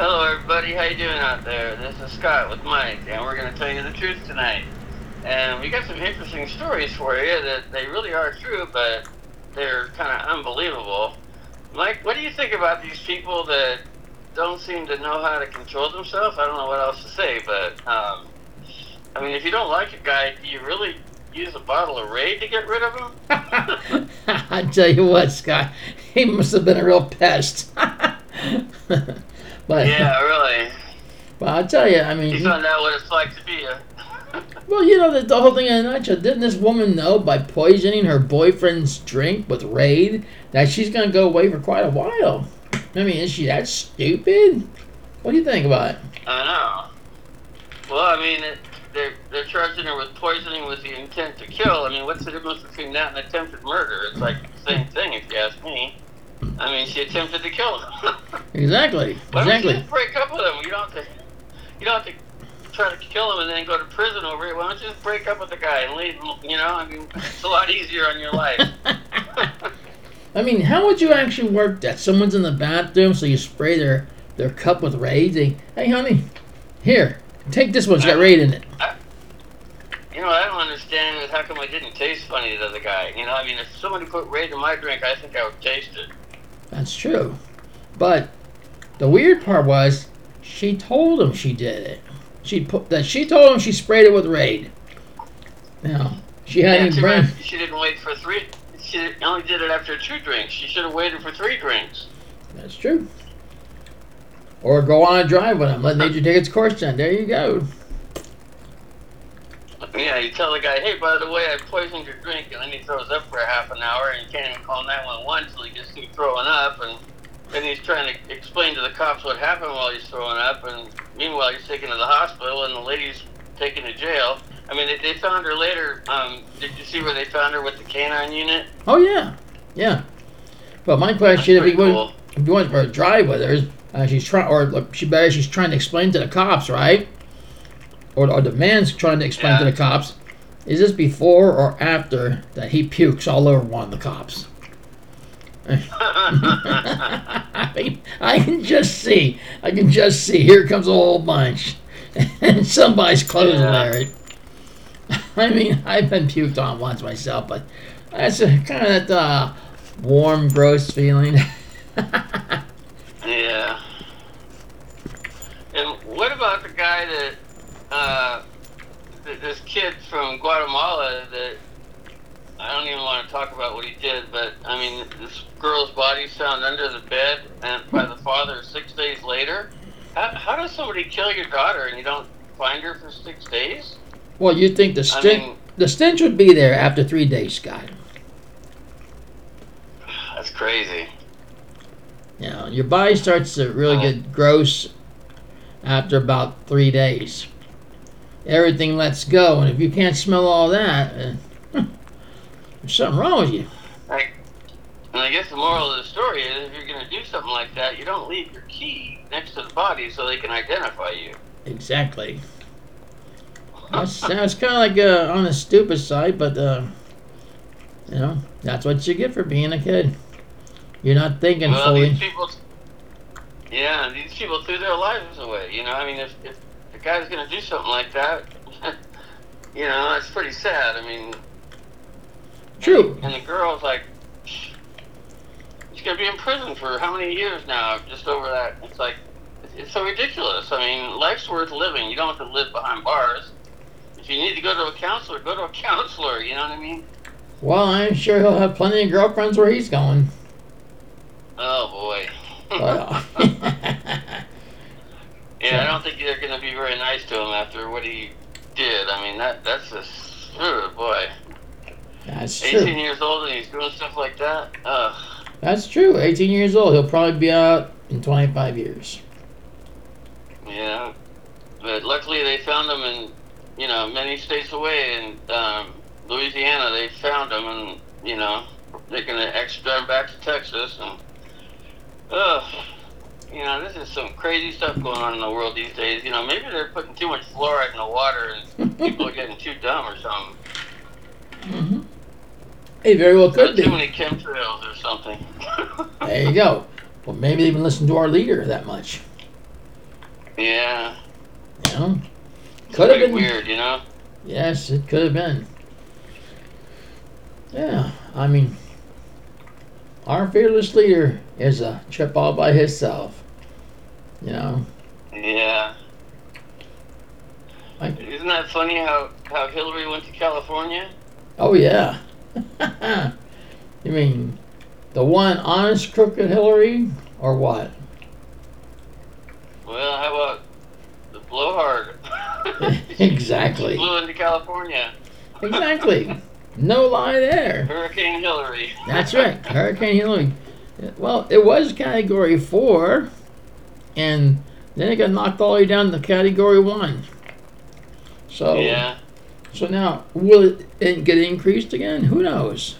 Hello, everybody. How you doing out there? This is Scott with Mike, and we're going to tell you the truth tonight. And we got some interesting stories for you that they really are true, but they're kind of unbelievable. Mike, what do you think about these people that don't seem to know how to control themselves? I don't know what else to say, but um, I mean, if you don't like a guy, do you really use a bottle of Raid to get rid of him? I tell you what, Scott, he must have been a real pest. but yeah, really. Well, I'll tell you, I mean, You found out what it's like to be a. well, you know, the, the whole thing in a nutshell. Didn't this woman know by poisoning her boyfriend's drink with Raid that she's going to go away for quite a while? I mean, is she that stupid? What do you think about it? I know. Well, I mean, it, they're they're charging her with poisoning with the intent to kill. I mean, what's the difference between that and attempted murder? It's like the same thing, if you ask me. I mean, she attempted to kill him. Exactly. Why don't you Exactly. just break up with him? You don't have to. You don't have to try to kill him and then go to prison over it. Why don't you just break up with the guy and leave? You know, I mean, it's a lot easier on your life. I mean, how would you actually work that? Someone's in the bathroom, so you spray their their cup with Raid. Hey, honey, here, take this one. It's got Raid in it. You know, I don't understand is how come it didn't taste funny to the guy. You know, I mean, if somebody put Raid in my drink, I think I would taste it. That's true. But the weird part was she told him she did it. She put that she told him she sprayed it with Raid. Now she hadn't too brain. she didn't wait for three. She only did it after two drinks. She should have waited for three drinks. That's true. Or go on a drive with him. Let nature take its course. Then there you go. Yeah, you tell the guy, hey, by the way, I poisoned your drink, and then he throws up for half an hour, and you can't even call 911 until he gets through throwing up, and then he's trying to explain to the cops what happened while he's throwing up, and meanwhile he's taken to the hospital, and the lady's taken to jail. I mean, they, they found her later. Um, did you see where they found her with the canine unit? Oh yeah, yeah. But my question, if he pretty went, cool. if he went for a drive with her, uh, she's trying, or she better, she's trying to explain to the cops, right? Or, or the man's trying to explain to the cops. Is this before or after that he pukes all over one of the cops? I, mean, I can just see, I can just see. Here comes a whole bunch, and somebody's clothes Yeah. Larry. I mean, I've been puked on once myself, but that's a, kind of that uh, warm, gross feeling. Yeah. And what about the guy that, uh, th- this kid from Guatemala that, I don't even want to talk about what he did, but I mean, this girl's body's found under the bed and by the father six days later. How, how does somebody kill your daughter and you don't find her for six days? well, you'd think the stench, mean, the stench would be there after three days, Scott. that's crazy. Know, your body starts to really Oh. get gross after about three days. Everything lets go, and if you can't smell all that, uh, there's something wrong with you. Like, and I guess the moral of the story is if you're going to do something like that, you don't leave your key next to the body so they can identify you. Exactly. That sounds kind of like uh, on the stupid side, but uh, you know that's what you get for being a kid. You're not thinking well, fully. these people, yeah, these people threw their lives away. You know, I mean, if, if the guy's going to do something like that, you know, that's pretty sad. I mean, True. And the girl's like, she's going to be in prison for how many years now? Just over that. It's like, it's so ridiculous. I mean, life's worth living. You don't have to live behind bars. If you need to go to a counselor, go to a counselor. You know what I mean? Well, I'm sure he'll have plenty of girlfriends where he's going. Oh boy. But, don't think they're going to be very nice to him after what he did. I mean, that that's just, oh boy. that's true. 18 years old and he's doing stuff like that. Ugh. That's true. 18 years old. He'll probably be out in 25 years. Yeah, but luckily they found him in, you know, many states away in um, Louisiana. They found him, and you know, they're gonna extradite him back to Texas. And, ugh, you know, this is some crazy stuff going on in the world these days. You know, maybe they're putting too much fluoride in the water, and people are getting too dumb or something. hmm Hey, very well could be. too many chemtrails or something. There you go. Well, maybe they even listen to our leader that much. Yeah. You know, could have been. weird, you know. Yes, it could have been. Yeah, I mean, our fearless leader is a trip all by himself. You know, Yeah. I- Isn't that funny how, how Hillary went to California? oh yeah. you mean the one honest crooked Hillary, or what? Well, how about the blowhard? Exactly. Flew into California. Exactly. No lie there. Hurricane Hillary. That's right, Hurricane Hillary. Well, it was Category Four, and then it got knocked all the way down to Category One. So, Yeah. so now will it get increased again? Who knows?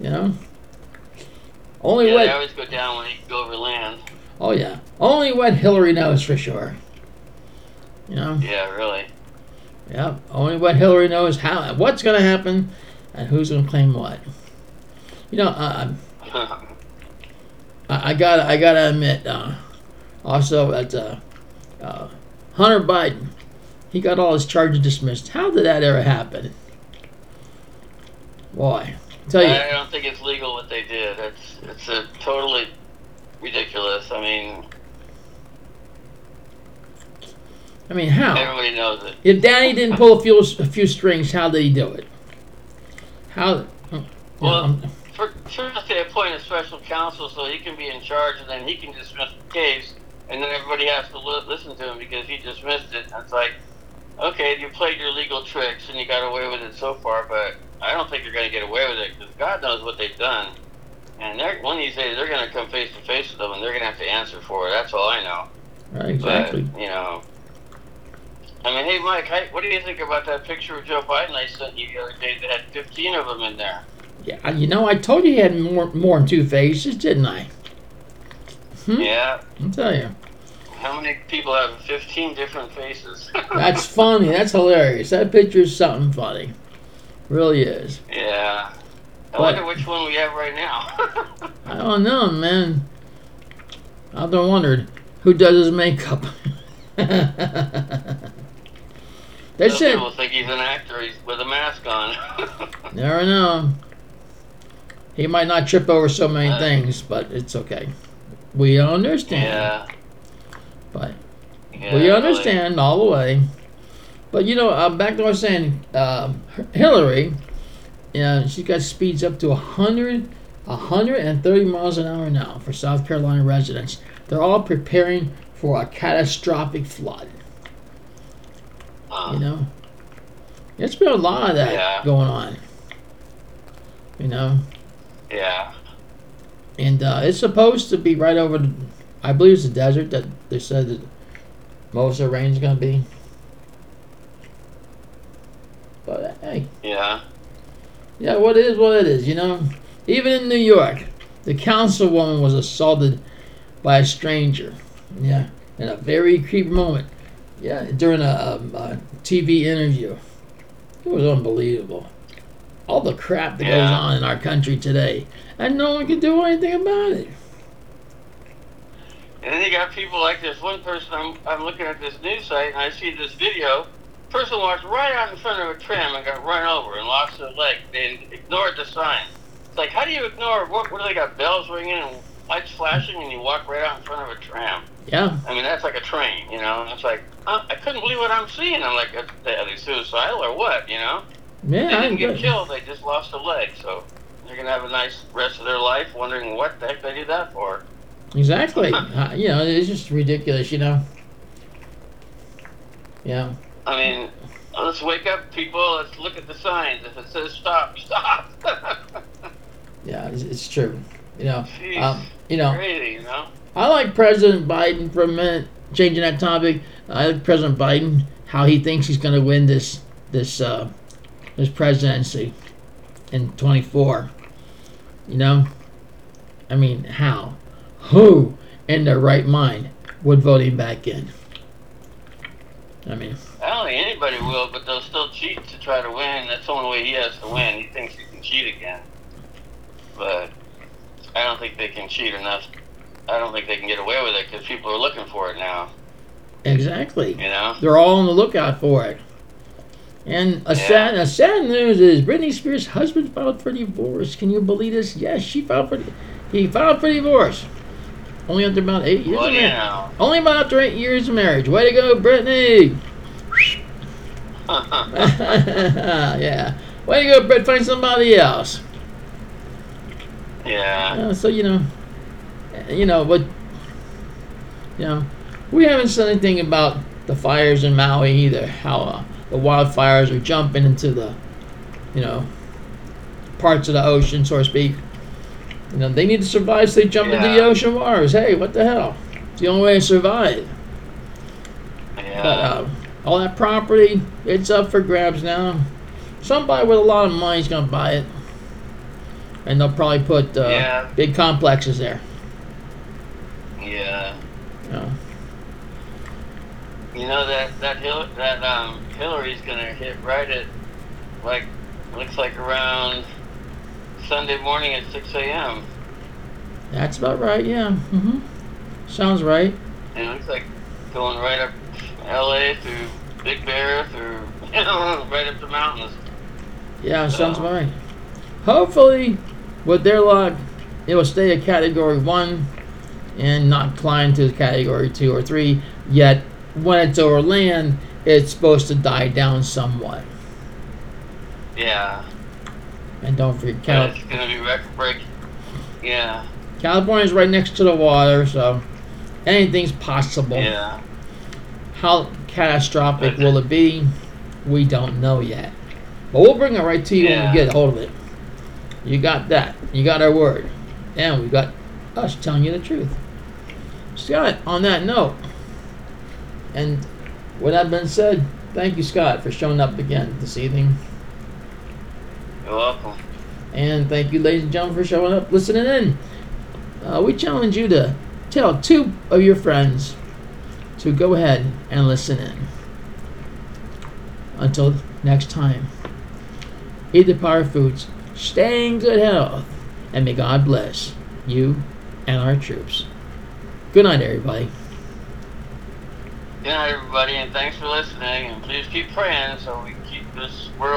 You know. Only Yeah, what? they always go down when you go over land. Oh yeah. Only what Hillary knows for sure. You know. Yeah, really. Yeah. Only what Hillary knows how what's going to happen, and who's going to claim what. You know. Uh, I, I got I gotta admit, uh, also that uh, uh, Hunter Biden, he got all his charges dismissed. How did that ever happen? Why? I tell you, I don't think it's legal what they did. It's it's a totally ridiculous. I mean, I mean, how? everybody knows it. If Danny didn't pull a few a few strings, how did he do it? How? Well- um, For, first, they appoint a special counsel so he can be in charge, and then he can dismiss the case, and then everybody has to li- listen to him because he dismissed it. And it's like, okay, you played your legal tricks and you got away with it so far, but I don't think you're going to get away with it because God knows what they've done. And they're, one of these days, they're going to come face to face with them, and they're going to have to answer for it. That's all I know. right, exactly. But, you know, I mean, hey, Mike, I, what do you think about that picture of Joe Biden I sent you the other day that had 15 of them in there? Yeah, you know, I told you he had more more than two faces, didn't I? Hmm? Yeah. I'll tell you. How many people have 15 different faces? That's funny. That's hilarious. That picture is something funny. Really is. yeah. I But- wonder which one we have right now. I don't know, man. I've been wondered who does his makeup. they Some people think he's an actor. He's with a mask on. never know. He might not trip over so many Uh. things, but it's okay. We understand. yeah. But yeah. we really. understand all the way. But you know, uh, back to what I was saying, uh, Hillary, yeah, she got speeds up to 100, 130 miles an hour now for South Carolina residents. They're all preparing for a catastrophic flood. You know, there's been a lot of that Yeah. going on. You know, yeah. and uh, it's supposed to be right over, the, I believe it's the desert that they said that most of the rain's gonna be. But hey, Yeah. yeah, what it is, what it is. You know, even in New York, the councilwoman was assaulted by a stranger. Yeah, in a very creepy moment. Yeah, during a, um, a TV interview. It was unbelievable. All the crap that goes on in our country today, and no one can do anything about it. And then you got people like this one person. I'm, I'm looking at this news site and I see this video. Person walked right out in front of a tram and got run over and lost their leg. They ignored the sign. It's like, how do you ignore? What, what do they got? Bells ringing and lights flashing, and you walk right out in front of a tram. Yeah, I mean, that's like a train, you know. And it's like, uh, I couldn't believe what I'm seeing. I'm like, are they, suicidal or what? You know? yeah, They didn't get killed. They just lost a leg. So they're gonna have a nice rest of their life, wondering what the heck they did that for. Exactly. uh, you know, it's just ridiculous. You know. Yeah. I mean, let's wake up, people. Let's look at the signs. If it says stop, stop. Yeah, it's, it's true. You know, Jeez, um, you know, crazy, you know. I like President Biden for a minute. Changing that topic, I like President Biden how he thinks he's going to win this this uh, this presidency in 24. You know, I mean, how? Who in their right mind would vote him back in? I mean, I don't think anybody will, but they'll still cheat to try to win. That's the only way he has to win. He thinks he can cheat again, but I don't think they can cheat enough. I don't think they can get away with it because people are looking for it now. Exactly. You know. They're all on the lookout for it. And a Yeah. sad, a sad news is Britney Spears' husband filed for divorce. Can you believe this? Yes, she filed for. He filed for divorce. Only after about eight years. Well, of marriage. Only about after eight years of marriage. Way to go, Britney! yeah. Way to go, Brit. Find somebody else. yeah. Uh, so you know, you know but you know, we haven't said anything about the fires in Maui either. How uh, the wildfires are jumping into the, you know, parts of the ocean, so to speak. You know, they need to survive, so they jump into the ocean waters. Hey, what the hell? It's the only way to survive. Yeah. But uh, all that property, it's up for grabs now. Somebody with a lot of money is gonna buy it, and they'll probably put uh, Yeah. big complexes there. Yeah. You know. You know that that Hil- that um Hillary's gonna hit right at like looks like around Sunday morning at six a.m. That's about right. Yeah. hmm Sounds right. And it looks like going right up L.A. through Big Bear through you know right up the mountains. Yeah, sounds So- about right. Hopefully, with their luck, it will stay a category one and not climb to category two or three. Yet, when it's over land, it's supposed to die down somewhat. Yeah. And don't forget, Cal- it's gonna be record break. Yeah. California's right next to the water, so anything's possible. Yeah. How catastrophic will it be? We don't know yet. But we'll bring it right to you when we get a hold of it. You got that. You got our word. And we got us telling you the truth. Scott, on that note, and with that being said, thank you, Scott, for showing up again this evening. You're welcome. And thank you, ladies and gentlemen, for showing up, listening in. Uh, we challenge you to tell two of your friends to go ahead and listen in. Until next time, eat the power foods, stay in good health, and may God bless you and our troops. Good night, everybody. Good night, everybody, and thanks for listening. And please keep praying so we keep this world.